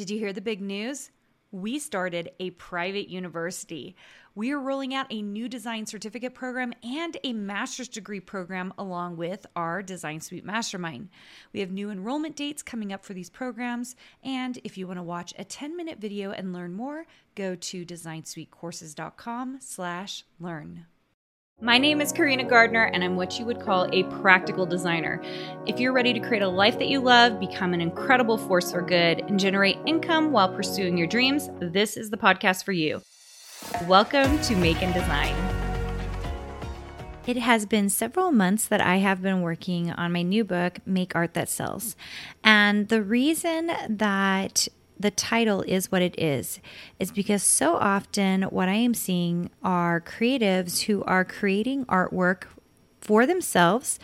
Did you hear the big news? We started a private university. We are rolling out a new design certificate program and a master's degree program along with our Design Suite Mastermind. We have new enrollment dates coming up for these programs. And if you want to watch a 10 minute video and learn more, go to designsuitecourses.com slash learn. My name is Carina Gardner, and I'm what you would call a practical designer. If you're ready to create a life that you love, become an incredible force for good, and generate income while pursuing your dreams, this is the podcast for you. Welcome to Make and Design. It has been several months that I have been working on my new book, Make Art That Sells. And the reason that the title is what it is is because so often what I am seeing are creatives who are creating artwork for themselves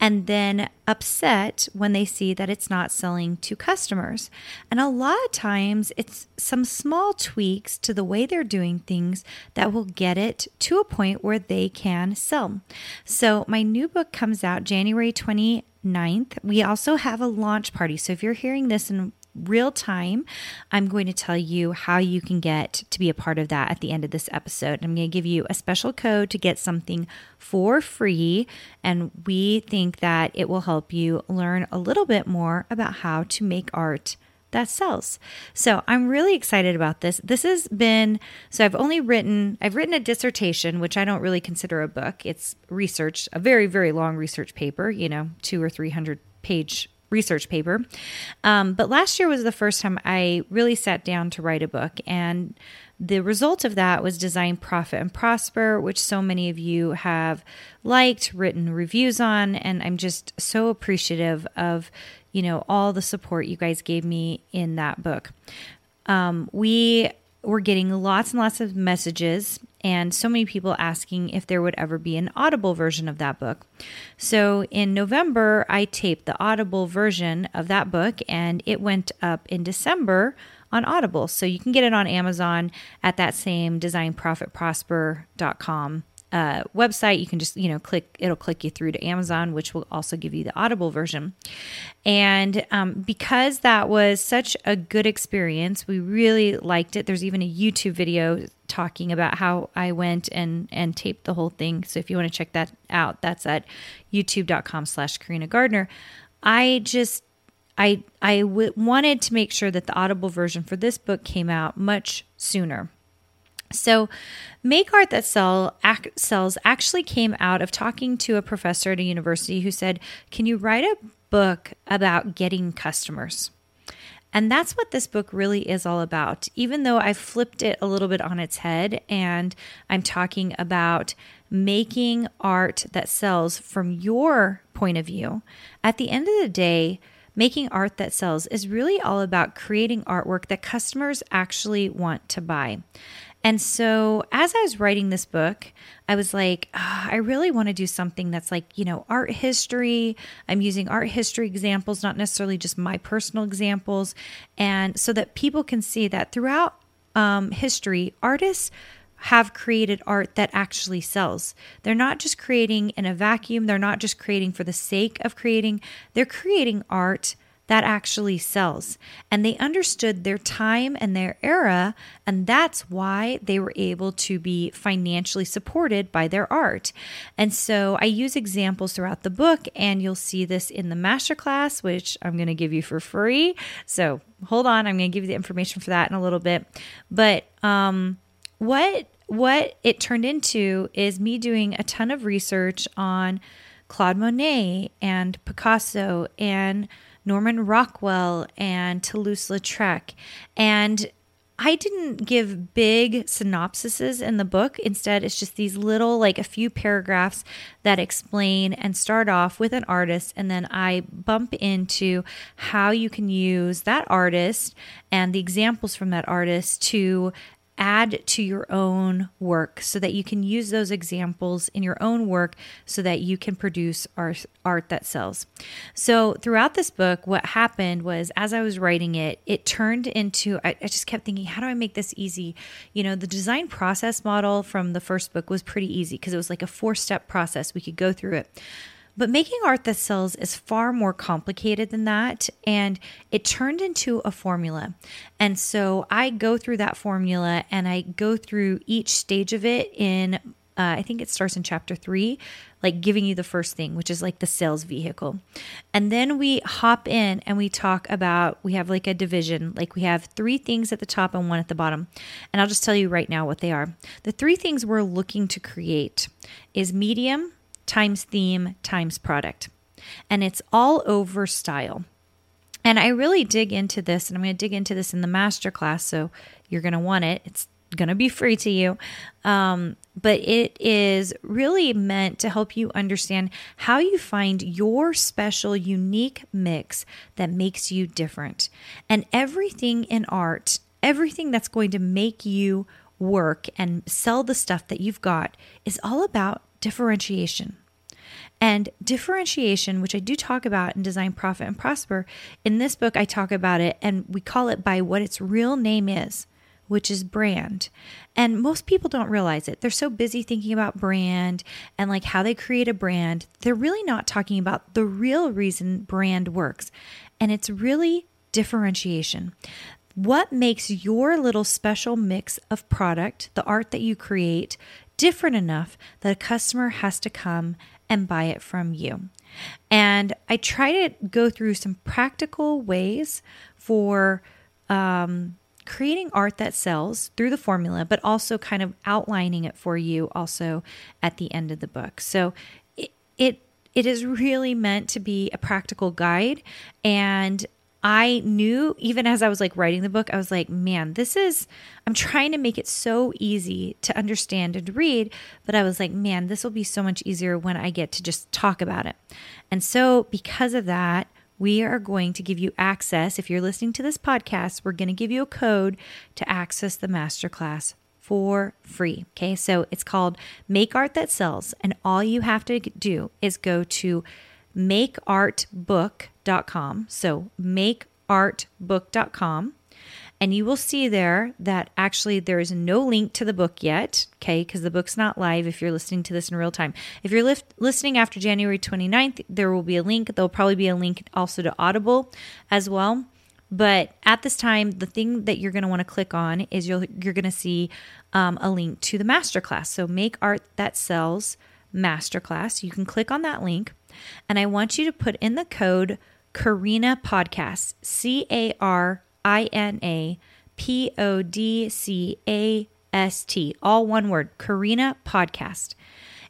and then upset when they see that it's not selling to customers. And a lot of times it's some small tweaks to the way they're doing things that will get it to a point where they can sell. So my new book comes out January 29th. We also have a launch party. So if you're hearing this in real time, I'm going to tell you how you can get to be a part of that at the end of this episode. I'm going to give you a special code to get something for free. And we think that it will help you learn a little bit more about how to make art that sells. So I'm really excited about this. This has been so I've only written I've written a dissertation, which I don't really consider a book. It's research, a very very long research paper, you know, 2 or 300 page research paper. Um, but last year was the first time I really sat down to write a book. And the result of that was Design Profit and Prosper, which so many of you have liked, written reviews on. And I'm just so appreciative of, you know, all the support you guys gave me in that book. Um, we were getting lots and lots of messages and so many people asking if there would ever be an audible version of that book. So in November, I taped the audible version of that book and it went up in December on Audible. So you can get it on Amazon at that same designprofitprosper.com uh, website. You can just, you know, click, it'll click you through to Amazon, which will also give you the Audible version. And um, because that was such a good experience, we really liked it. There's even a YouTube video talking about how I went and and taped the whole thing. So if you want to check that out, that's at youtube.com slash Carina Gardner. I just I I w- wanted to make sure that the audible version for this book came out much sooner. So, Make Art That ac- Sells actually came out of talking to a professor at a university who said, Can you write a book about getting customers? And that's what this book really is all about. Even though I flipped it a little bit on its head and I'm talking about making art that sells from your point of view, at the end of the day, making art that sells is really all about creating artwork that customers actually want to buy. And so, as I was writing this book, I was like, oh, I really want to do something that's like, you know, art history. I'm using art history examples, not necessarily just my personal examples. And so that people can see that throughout um, history, artists have created art that actually sells. They're not just creating in a vacuum, they're not just creating for the sake of creating, they're creating art that actually sells. And they understood their time and their era, and that's why they were able to be financially supported by their art. And so I use examples throughout the book, and you'll see this in the masterclass, which I'm going to give you for free. So hold on, I'm going to give you the information for that in a little bit. But um, what what it turned into is me doing a ton of research on Claude Monet and Picasso and Norman Rockwell and Toulouse Lautrec. And I didn't give big synopsises in the book. Instead, it's just these little, like a few paragraphs that explain and start off with an artist. And then I bump into how you can use that artist and the examples from that artist to add to your own work so that you can use those examples in your own work so that you can produce art, art that sells. So, throughout this book, what happened was as I was writing it, it turned into, I, I just kept thinking, how do I make this easy? You know, the design process model from the first book was pretty easy because it was like a four step process. We could go through it. But making art that is far more complicated than that. And it turned into a formula. And so I go through that formula and I go through each stage of it in, uh, I think it starts in chapter three, like giving you the first thing, which is like the sales vehicle. And then we hop in and we talk about, we have like a division, like we have three things at the top and one at the bottom. And I'll just tell you right now what they are. The three things we're looking to create is medium times theme times product. And it's all over style. And I really dig into this, and I'm going to dig into this in the masterclass. So you're going to want it. It's going to be free to you. Um, but it is really meant to help you understand how you find your special, unique mix that makes you different. And everything in art, everything that's going to make you work and sell the stuff that you've got, is all about differentiation. And differentiation, which I do talk about in Design, Profit, and Prosper, in this book, I talk about it and we call it by what its real name is, which is brand. And most people don't realize it. They're so busy thinking about brand and like how they create a brand. They're really not talking about the real reason brand works. And it's really differentiation. What makes your little special mix of product, the art that you create, different enough that a customer has to come and buy it from you. And I try to go through some practical ways for um, creating art that sells through the formula, but also kind of outlining it for you also at the end of the book. So it, it it is really meant to be a practical guide and I knew even as I was like writing the book, I was like, man, this is, I'm trying to make it so easy to understand and read. But I was like, man, this will be so much easier when I get to just talk about it. And so, because of that, we are going to give you access. If you're listening to this podcast, we're going to give you a code to access the masterclass for free. Okay. So it's called Make Art That Sells. And all you have to do is go to makeartbook.com. So makeartbook.com. And you will see there that actually there is no link to the book yet, okay, because the book's not live if you're listening to this in real time. If you're li- listening after January 29th, there will be a link. There'll probably be a link also to Audible as well. But at this time, the thing that you're going to want to click on is you'll, you're going to see um, a link to the masterclass. So, Make Art That Sells Masterclass. You can click on that link. And I want you to put in the code Carina Podcast, C A R I N A P O D C A S T, all one word, Carina Podcast.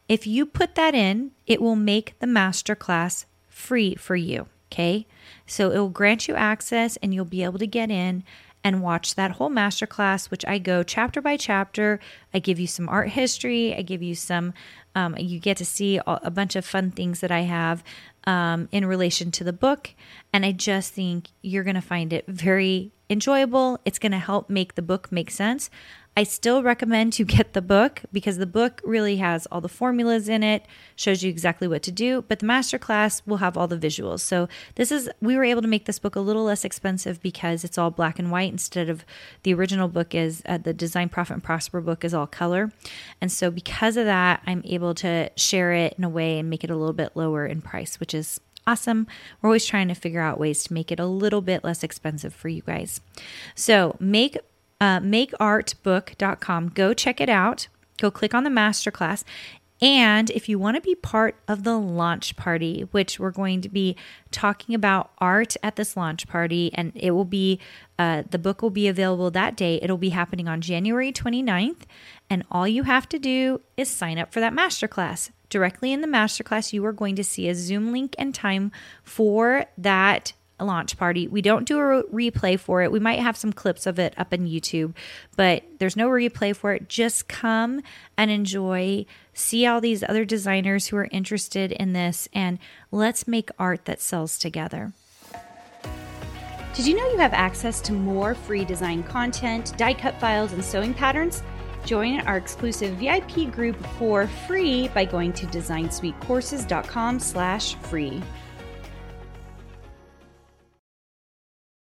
If you put that in, it will make the masterclass free for you. Okay. So it will grant you access and you'll be able to get in and watch that whole masterclass, which I go chapter by chapter. I give you some art history, I give you some um, you get to see a bunch of fun things that I have um, in relation to the book. And I just think you're going to find it very enjoyable. It's going to help make the book make sense. I still recommend you get the book because the book really has all the formulas in it, shows you exactly what to do, but the masterclass will have all the visuals. So this is we were able to make this book a little less expensive because it's all black and white instead of the original book is uh, the Design Profit and Prosper book is all color. And so because of that, I'm able to share it in a way and make it a little bit lower in price, which is awesome. We're always trying to figure out ways to make it a little bit less expensive for you guys. So, make uh, makeartbook.com. Go check it out. Go click on the masterclass. And if you want to be part of the launch party, which we're going to be talking about art at this launch party, and it will be, uh, the book will be available that day. It'll be happening on January 29th. And all you have to do is sign up for that masterclass. Directly in the masterclass, you are going to see a Zoom link and time for that launch party. We don't do a replay for it. We might have some clips of it up on YouTube, but there's no replay for it. Just come and enjoy, see all these other designers who are interested in this, and let's make art that sells together. Did you know you have access to more free design content, die cut files, and sewing patterns? Join our exclusive VIP group for free by going to designsuitecourses.com slash free.